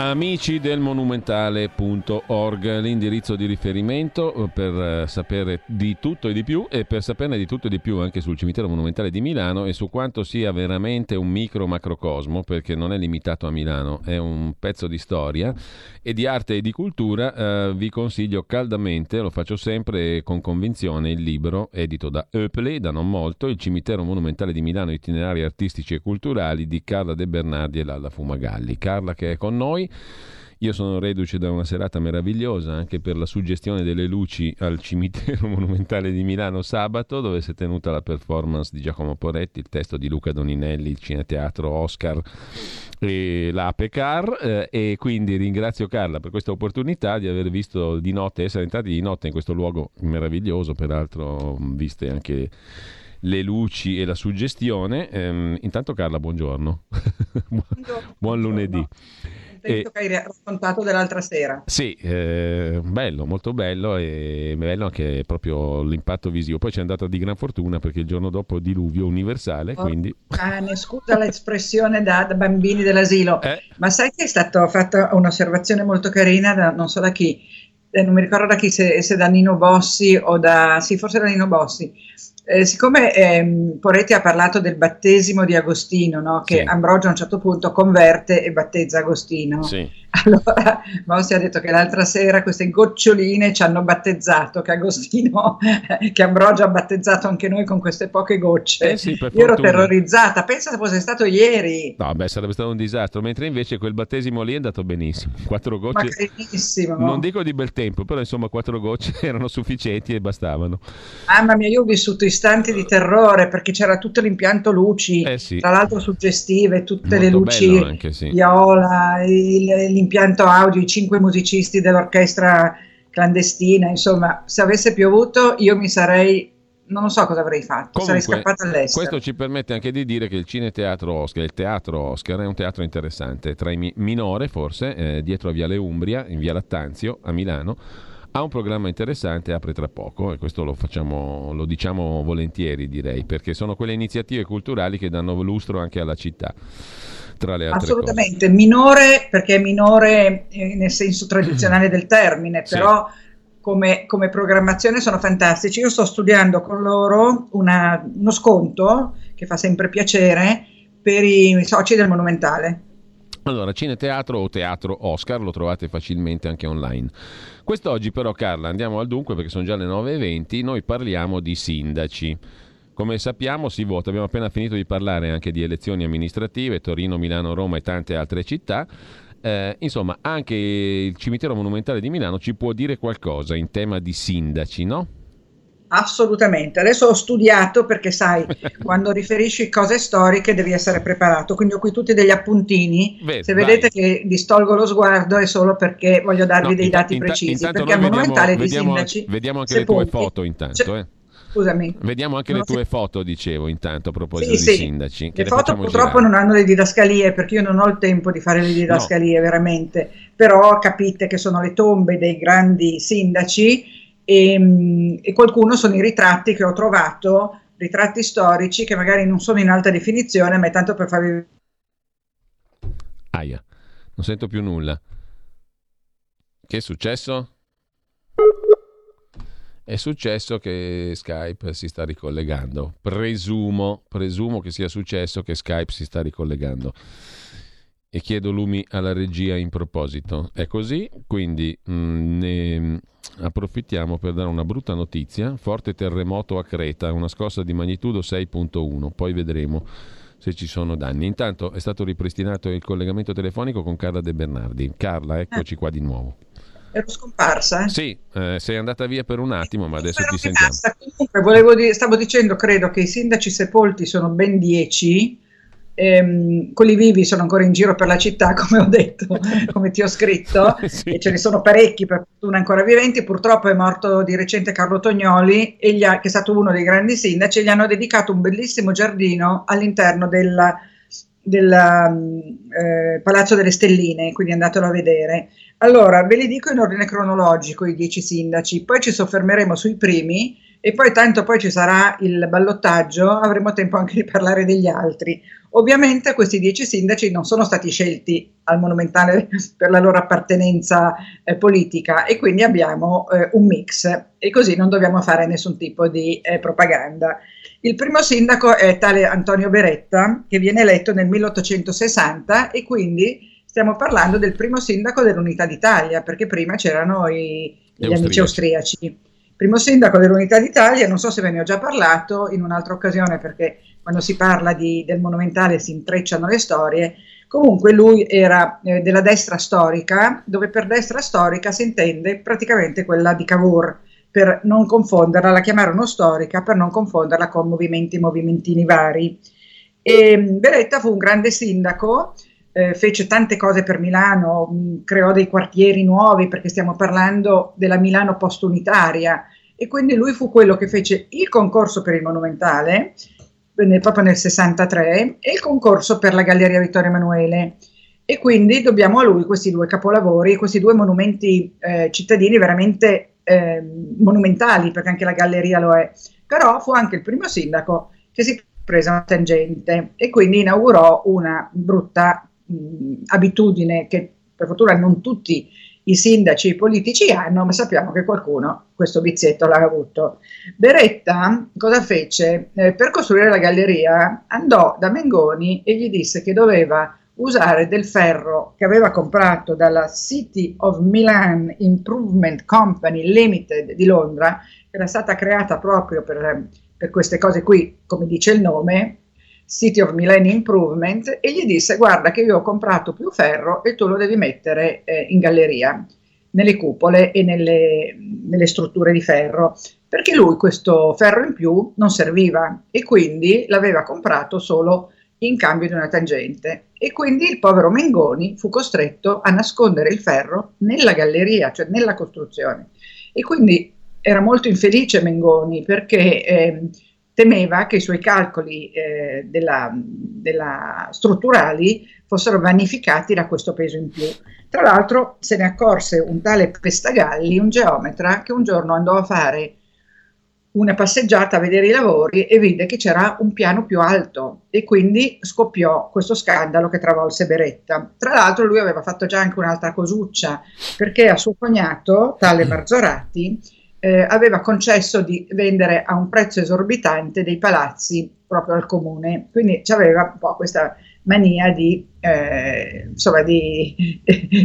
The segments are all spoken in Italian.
Amici del monumentale.org, l'indirizzo di riferimento eh, per eh, sapere di tutto e di più e per saperne di tutto e di più anche sul cimitero monumentale di Milano e su quanto sia veramente un micro macrocosmo, perché non è limitato a Milano, è un pezzo di storia e di arte e di cultura, eh, vi consiglio caldamente, lo faccio sempre con convinzione, il libro edito da Oepli, da non molto, Il cimitero monumentale di Milano, itinerari artistici e culturali di Carla De Bernardi e Lalla Fumagalli. Carla che è con noi io sono reduce da una serata meravigliosa anche per la suggestione delle luci al cimitero monumentale di Milano sabato, dove si è tenuta la performance di Giacomo Poretti, il testo di Luca Doninelli, il cineteatro Oscar e l'Apecar. Eh, e quindi ringrazio Carla per questa opportunità di aver visto di notte, essere entrati di notte in questo luogo meraviglioso, peraltro viste anche le luci e la suggestione. Ehm, intanto Carla, buongiorno. Buongiorno. Buon lunedì e, che hai raccontato dell'altra sera. Sì, eh, bello, molto bello e bello anche proprio l'impatto visivo. Poi c'è andata di gran fortuna perché il giorno dopo diluvio universale, oh, quindi... Cane, scusa l'espressione da, da, bambini dell'asilo, eh? ma sai che è stata fatta un'osservazione molto carina da non so da chi, eh, non mi ricordo da chi, se, se da Nino Bossi o da... sì, forse da Nino Bossi, eh, siccome ehm, Poretti ha parlato del battesimo di Agostino, no? che sì. Ambrogio a un certo punto converte e battezza Agostino, sì. allora Mossi ha detto che l'altra sera queste goccioline ci hanno battezzato, che Agostino, che Ambrogio ha battezzato anche noi con queste poche gocce. Eh sì, Io ero terrorizzata, pensa se fosse stato ieri. No, beh, sarebbe stato un disastro, mentre invece quel battesimo lì è andato benissimo. Quattro gocce. Ma Non dico di bel tempo, però insomma quattro gocce erano sufficienti e bastavano. Mamma mia, io ho vissuto istanti di terrore perché c'era tutto l'impianto luci, eh sì. tra l'altro suggestive, tutte Molto le luci anche, sì. viola, il, l'impianto audio, i cinque musicisti dell'orchestra clandestina, insomma, se avesse piovuto io mi sarei non so cosa avrei fatto, Comunque, sarei scappata all'estero. Questo ci permette anche di dire che il Cineteatro Oscar, il Teatro Oscar è un teatro interessante, tra i mi- minore forse, eh, dietro a Viale Umbria, in Via Lattanzio, a Milano, ha un programma interessante, apre tra poco e questo lo facciamo, lo diciamo volentieri direi, perché sono quelle iniziative culturali che danno lustro anche alla città. Tra le altre Assolutamente, cose. minore perché è minore eh, nel senso tradizionale del termine, però sì. come, come, programmazione sono fantastici. Io sto studiando con loro una, uno sconto che fa sempre piacere per i soci del Monumentale. Allora, Cineteatro o Teatro Oscar lo trovate facilmente anche online. Quest'oggi però Carla andiamo al dunque perché sono già le 9.20, noi parliamo di sindaci. Come sappiamo si vota, abbiamo appena finito di parlare anche di elezioni amministrative, Torino, Milano, Roma e tante altre città. Eh, insomma, anche il cimitero monumentale di Milano ci può dire qualcosa in tema di sindaci, no? Assolutamente. Adesso ho studiato perché sai, quando riferisci cose storiche devi essere preparato. Quindi ho qui tutti degli appuntini. Beh, Se vedete vai. che distolgo lo sguardo è solo perché voglio darvi No, dei dati inta- precisi. intanto Perché noi monumentale di vediamo, sindaci. vediamo, vediamo anche le tue foto intanto. Cioè, eh. Scusami. Vediamo anche Non le tue sen- foto, dicevo, intanto a proposito Sì, di sì. sindaci. che Le foto purtroppo girare. non hanno le didascalie perché io non ho il tempo di fare le didascalie veramente, però capite che sono le tombe dei grandi sindaci e, mm, e qualcuno sono i ritratti che ho trovato, ritratti storici che magari non sono in alta definizione, ma è tanto per farvi Aia, non sento più nulla. Che è successo? È successo che Skype si sta ricollegando. Presumo, presumo che sia successo che Skype si sta ricollegando. E chiedo lumi alla regia in proposito. È così, quindi mm, ne approfittiamo per dare una brutta notizia. Forte terremoto a Creta, una scossa di magnitudo 6.1, poi vedremo se ci sono danni. Intanto è stato ripristinato il collegamento telefonico con Carla De Bernardi. Carla, eccoci qua di nuovo. Ero scomparsa. eh? Sì, eh, sei andata via per un attimo, ma adesso Spero ti sentiamo. basta. Comunque, volevo dire- stavo dicendo, credo che i sindaci sepolti sono ben 10. ehm, quelli vivi sono ancora in giro per la città, come ho detto, come ti ho scritto, Sì. e ce ne sono parecchi per fortuna ancora viventi. Purtroppo è morto di recente Carlo Tognoli, e gli ha- che è stato uno dei grandi sindaci, e gli hanno dedicato un bellissimo giardino all'interno del eh, Palazzo delle Stelline, quindi andatelo a vedere. Allora, ve li dico in ordine cronologico i dieci sindaci, poi ci soffermeremo sui primi e poi tanto poi ci sarà il ballottaggio, avremo tempo anche di parlare degli altri. Ovviamente questi dieci sindaci non sono stati scelti al Monumentale per la loro appartenenza eh, politica e quindi abbiamo eh, un mix e così non dobbiamo fare nessun tipo di eh, propaganda. Il primo sindaco è tale Antonio Beretta che viene eletto nel 1860 e quindi stiamo parlando del primo sindaco dell'Unità d'Italia perché prima c'erano i, gli austriaci. amici austriaci. Primo sindaco dell'Unità d'Italia, non so se ve ne ho già parlato in un'altra occasione perché quando si parla di, del monumentale si intrecciano le storie. Comunque lui era eh, della destra storica, dove per destra storica si intende praticamente quella di Cavour, per non confonderla, la chiamarono storica per non confonderla con movimenti movimentini vari. E mm, Beretta fu un grande sindaco, eh, fece tante cose per Milano, mh, mm, creò dei quartieri nuovi perché stiamo parlando della Milano post-unitaria. E quindi lui fu quello che fece il concorso per il Monumentale proprio nel 63 e il concorso per la Galleria Vittorio Emanuele. E quindi dobbiamo a lui questi due capolavori, questi due monumenti eh, cittadini veramente eh, monumentali, perché anche la galleria lo è, però fu anche il primo sindaco che si prese una tangente e quindi inaugurò una brutta mh, abitudine che per fortuna non tutti i sindaci i politici hanno, ma sappiamo che qualcuno questo vizietto l'ha avuto. Beretta cosa fece? Eh, per costruire la galleria andò da Mengoni e gli disse che doveva usare del ferro che aveva comprato dalla City of Milan Improvement Company Limited di Londra, che era stata creata proprio per, per queste cose qui, come dice il nome, City of Milan Improvement e gli disse guarda che io ho comprato più ferro e tu lo devi mettere eh, in galleria, nelle cupole e nelle, nelle strutture di ferro, perché lui questo ferro in più non serviva e quindi l'aveva comprato solo in cambio di una tangente e quindi il povero Mengoni fu costretto a nascondere il ferro nella galleria, cioè nella costruzione. E quindi era molto infelice Mengoni perché eh, temeva che i suoi calcoli eh, della, della strutturali fossero vanificati da questo peso in più. Tra l'altro se ne accorse un tale Pestagalli, un geometra, che un giorno andò a fare una passeggiata a vedere i lavori e vide che c'era un piano più alto e quindi scoppiò questo scandalo che travolse Beretta. Tra l'altro lui aveva fatto già anche un'altra cosuccia perché a suo cognato, tale Marzorati, eh, aveva concesso di vendere a un prezzo esorbitante dei palazzi proprio al comune, quindi aveva un po' questa mania di, eh, insomma, di,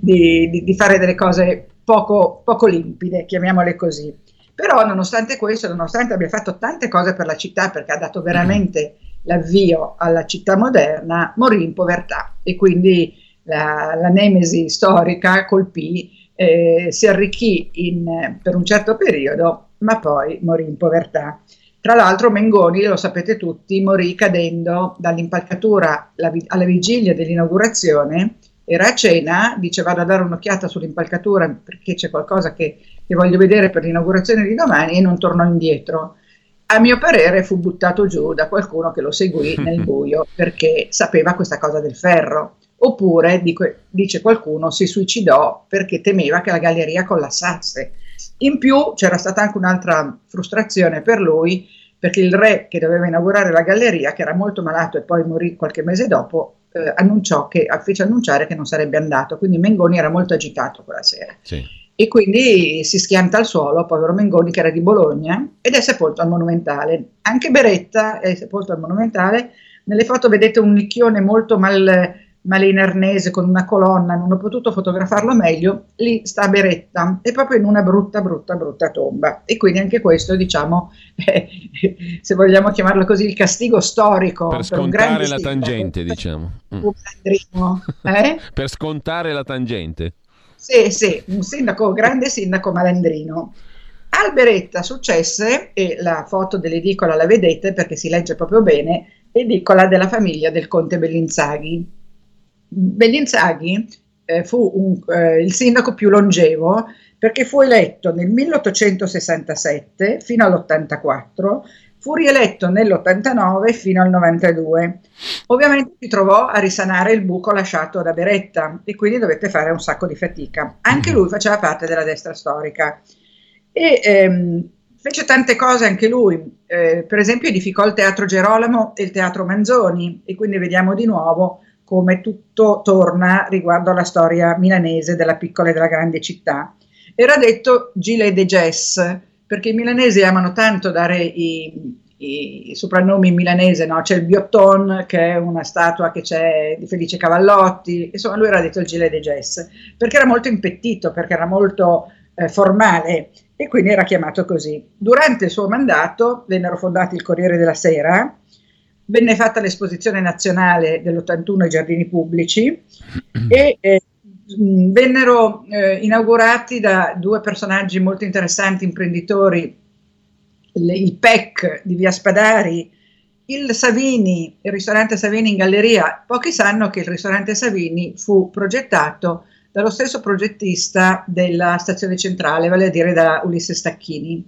di, di, fare delle cose poco, poco limpide, chiamiamole così. Però nonostante questo, nonostante abbia fatto tante cose per la città, perché ha dato veramente l'avvio alla città moderna, morì in povertà e quindi la, la nemesi storica colpì eh, si arricchì in, per un certo periodo, ma poi morì in povertà. Tra l'altro Mengoni, lo sapete tutti, morì cadendo dall'impalcatura alla vigilia dell'inaugurazione, era a cena, dice vado a dare un'occhiata sull'impalcatura perché c'è qualcosa che, che voglio vedere per l'inaugurazione di domani e non tornò indietro. A mio parere fu buttato giù da qualcuno che lo seguì nel buio perché sapeva questa cosa del ferro oppure, dice qualcuno, si suicidò perché temeva che la galleria collassasse. In più c'era stata anche un'altra frustrazione per lui, perché il re che doveva inaugurare la galleria, che era molto malato e poi morì qualche mese dopo, eh, annunciò che, fece annunciare che non sarebbe andato, quindi Mengoni era molto agitato quella sera. Sì. E quindi si schianta al suolo, povero Mengoni che era di Bologna, ed è sepolto al Monumentale. Anche Beretta è sepolto al Monumentale. Nelle foto vedete un nicchione molto mal in arnese con una colonna, non ho potuto fotografarlo meglio, lì sta Beretta, è proprio in una brutta, brutta, brutta tomba. E quindi anche questo, diciamo, eh, se vogliamo chiamarlo così, il castigo storico. Per scontare per la tangente, diciamo. Mm. Eh? per scontare la tangente. Sì, sì, un sindaco, grande sindaco malandrino. Alberetta successe, e la foto dell'edicola la vedete perché si legge proprio bene, edicola della famiglia del conte Bellinzaghi. Bellinzaghi eh, fu un, eh, il sindaco più longevo perché fu eletto nel 1867 fino all'84, fu rieletto nell'89 fino al 92 Ovviamente si trovò a risanare il buco lasciato da Beretta e quindi dovette fare un sacco di fatica. Anche lui faceva parte della destra storica e ehm, fece tante cose anche lui. Eh, per esempio edificò il Teatro Gerolamo e il Teatro Manzoni e quindi vediamo di nuovo come tutto torna riguardo alla storia milanese della piccola e della grande città. Era detto Gilet de Jess perché i milanesi amano tanto dare i, i soprannomi in milanese, no? c'è il Biotton che è una statua che c'è di Felice Cavallotti, insomma lui era detto il Gilet de Jess, perché era molto impettito, perché era molto eh, formale e quindi era chiamato così. Durante il suo mandato vennero fondati il Corriere della Sera, venne fatta l'esposizione nazionale dell'81 ai giardini pubblici e eh, vennero eh, inaugurati da due personaggi molto interessanti, imprenditori, il, il PEC di Via Spadari, il Savini, il ristorante Savini in galleria. Pochi sanno che il ristorante Savini fu progettato dallo stesso progettista della stazione centrale, vale a dire da Ulisse Stacchini,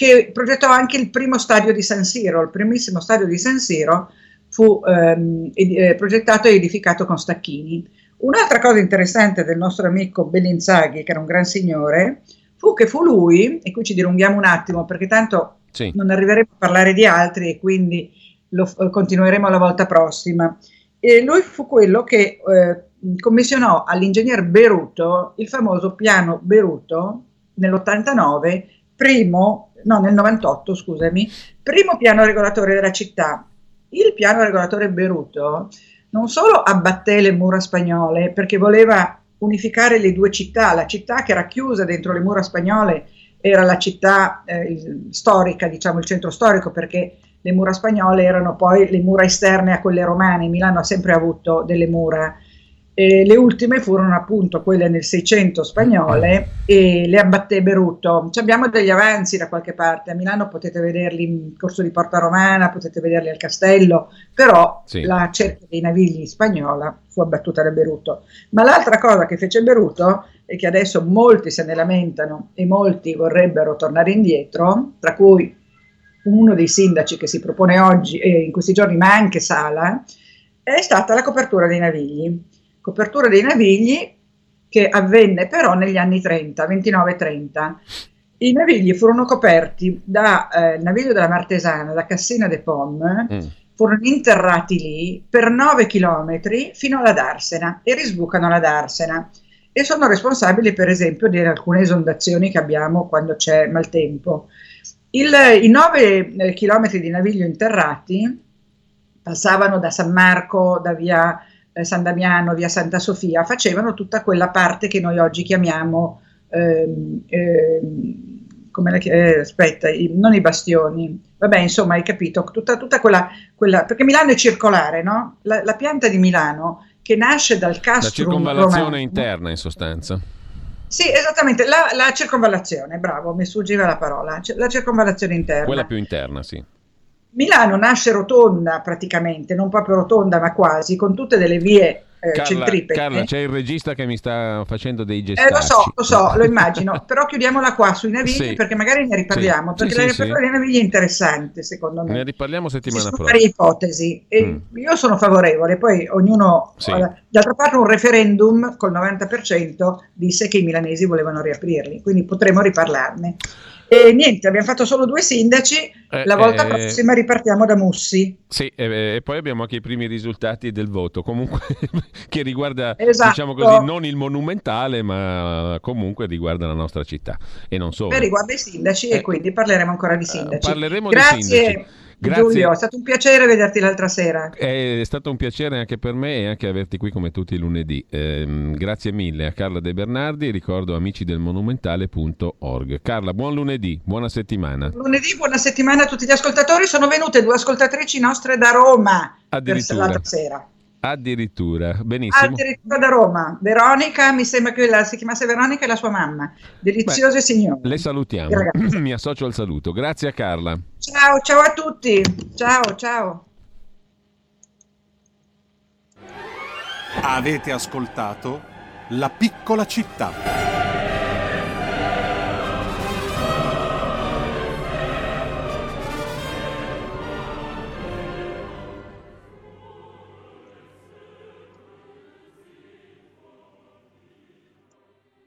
che progettò anche il primo stadio di San Siro, il primissimo stadio di San Siro fu ehm, ed, progettato e edificato con Stacchini. Un'altra cosa interessante del nostro amico Bellinzaghi, che era un gran signore, fu che fu lui, e qui ci dilunghiamo un attimo perché tanto sì. non arriveremo a parlare di altri e quindi lo continueremo la volta prossima. E lui fu quello che eh, commissionò all'ingegner Beruto il famoso piano Beruto nell'89, primo, no nel 98 scusami, primo piano regolatore della città. Il piano regolatore Beruto non solo abbatté le mura spagnole perché voleva unificare le due città, la città che era chiusa dentro le mura spagnole era la città eh, storica, diciamo il centro storico, perché le mura spagnole erano poi le mura esterne a quelle romane. Milano ha sempre avuto delle mura e le ultime furono appunto quelle nel 600 spagnole e le abbatté Beruto. Ci abbiamo degli avanzi da qualche parte, a Milano potete vederli in corso di Porta Romana, potete vederli al castello, però sì. la cerchia dei navigli spagnola fu abbattuta da Beruto. Ma l'altra cosa che fece Beruto e che adesso molti se ne lamentano e molti vorrebbero tornare indietro, tra cui uno dei sindaci che si propone oggi e in questi giorni, ma anche Sala, è stata la copertura dei navigli copertura dei navigli che avvenne però negli anni 30, 29-30. I navigli furono coperti dal eh, naviglio della Martesana, da Cassina de Pomme, mm. furono interrati lì per 9 chilometri fino alla Darsena e risbucano la Darsena e sono responsabili per esempio di alcune esondazioni che abbiamo quando c'è maltempo. Il, I 9 eh, chilometri di naviglio interrati passavano da San Marco, da via eh, San Damiano, via Santa Sofia, facevano tutta quella parte che noi oggi chiamiamo, ehm, ehm, come la, eh, aspetta, i, non i bastioni, vabbè insomma hai capito, tutta, tutta quella, quella, perché Milano è circolare, no? La, la, pianta di Milano che nasce dal castrum La circonvallazione romano, interna in sostanza. Sì, esattamente, la, la, circonvallazione, bravo, mi sfuggiva la parola, la circonvallazione interna. Quella più interna, sì. Milano nasce rotonda praticamente, non proprio rotonda ma quasi, con tutte delle vie eh, Carla, centripete. Carla, c'è il regista che mi sta facendo dei gesti. Eh, lo so, lo so, lo immagino, però chiudiamola qua sui navigli sì. perché magari ne riparliamo, sì. perché sì, la sì, dei navigli è interessante secondo me. Ne riparliamo settimana prossima. varie ipotesi e mm. io sono favorevole, poi ognuno... D'altra parte un referendum col 90% disse che i milanesi volevano riaprirli, quindi potremo riparlarne. E niente, abbiamo fatto solo due sindaci, eh, la volta eh, prossima ripartiamo da Mussi. Sì, e, e, poi abbiamo anche i primi risultati del voto, comunque che riguarda, esatto. diciamo così, non il monumentale, ma comunque riguarda la nostra città e non solo. E riguarda i sindaci e eh, quindi parleremo ancora di sindaci. parleremo Grazie. di sindaci. Grazie. Giulio, è stato un piacere vederti l'altra sera. È stato un piacere anche per me e anche averti qui come tutti i lunedì. Eh, grazie mille a Carla De Bernardi, ricordo amici del monumentale.org. Carla, buon lunedì, buona settimana. Lunedì, buona settimana a tutti gli ascoltatori. Sono venute due ascoltatrici nostre da Roma l'altra sera. Addirittura, benissimo. Addirittura da Roma. Veronica, mi sembra che la, si chiamasse Veronica e la sua mamma. Deliziose Beh, signore. Le salutiamo. mi associo al saluto. Grazie a Carla. Ciao, ciao a tutti. Ciao, ciao. Avete ascoltato La piccola città.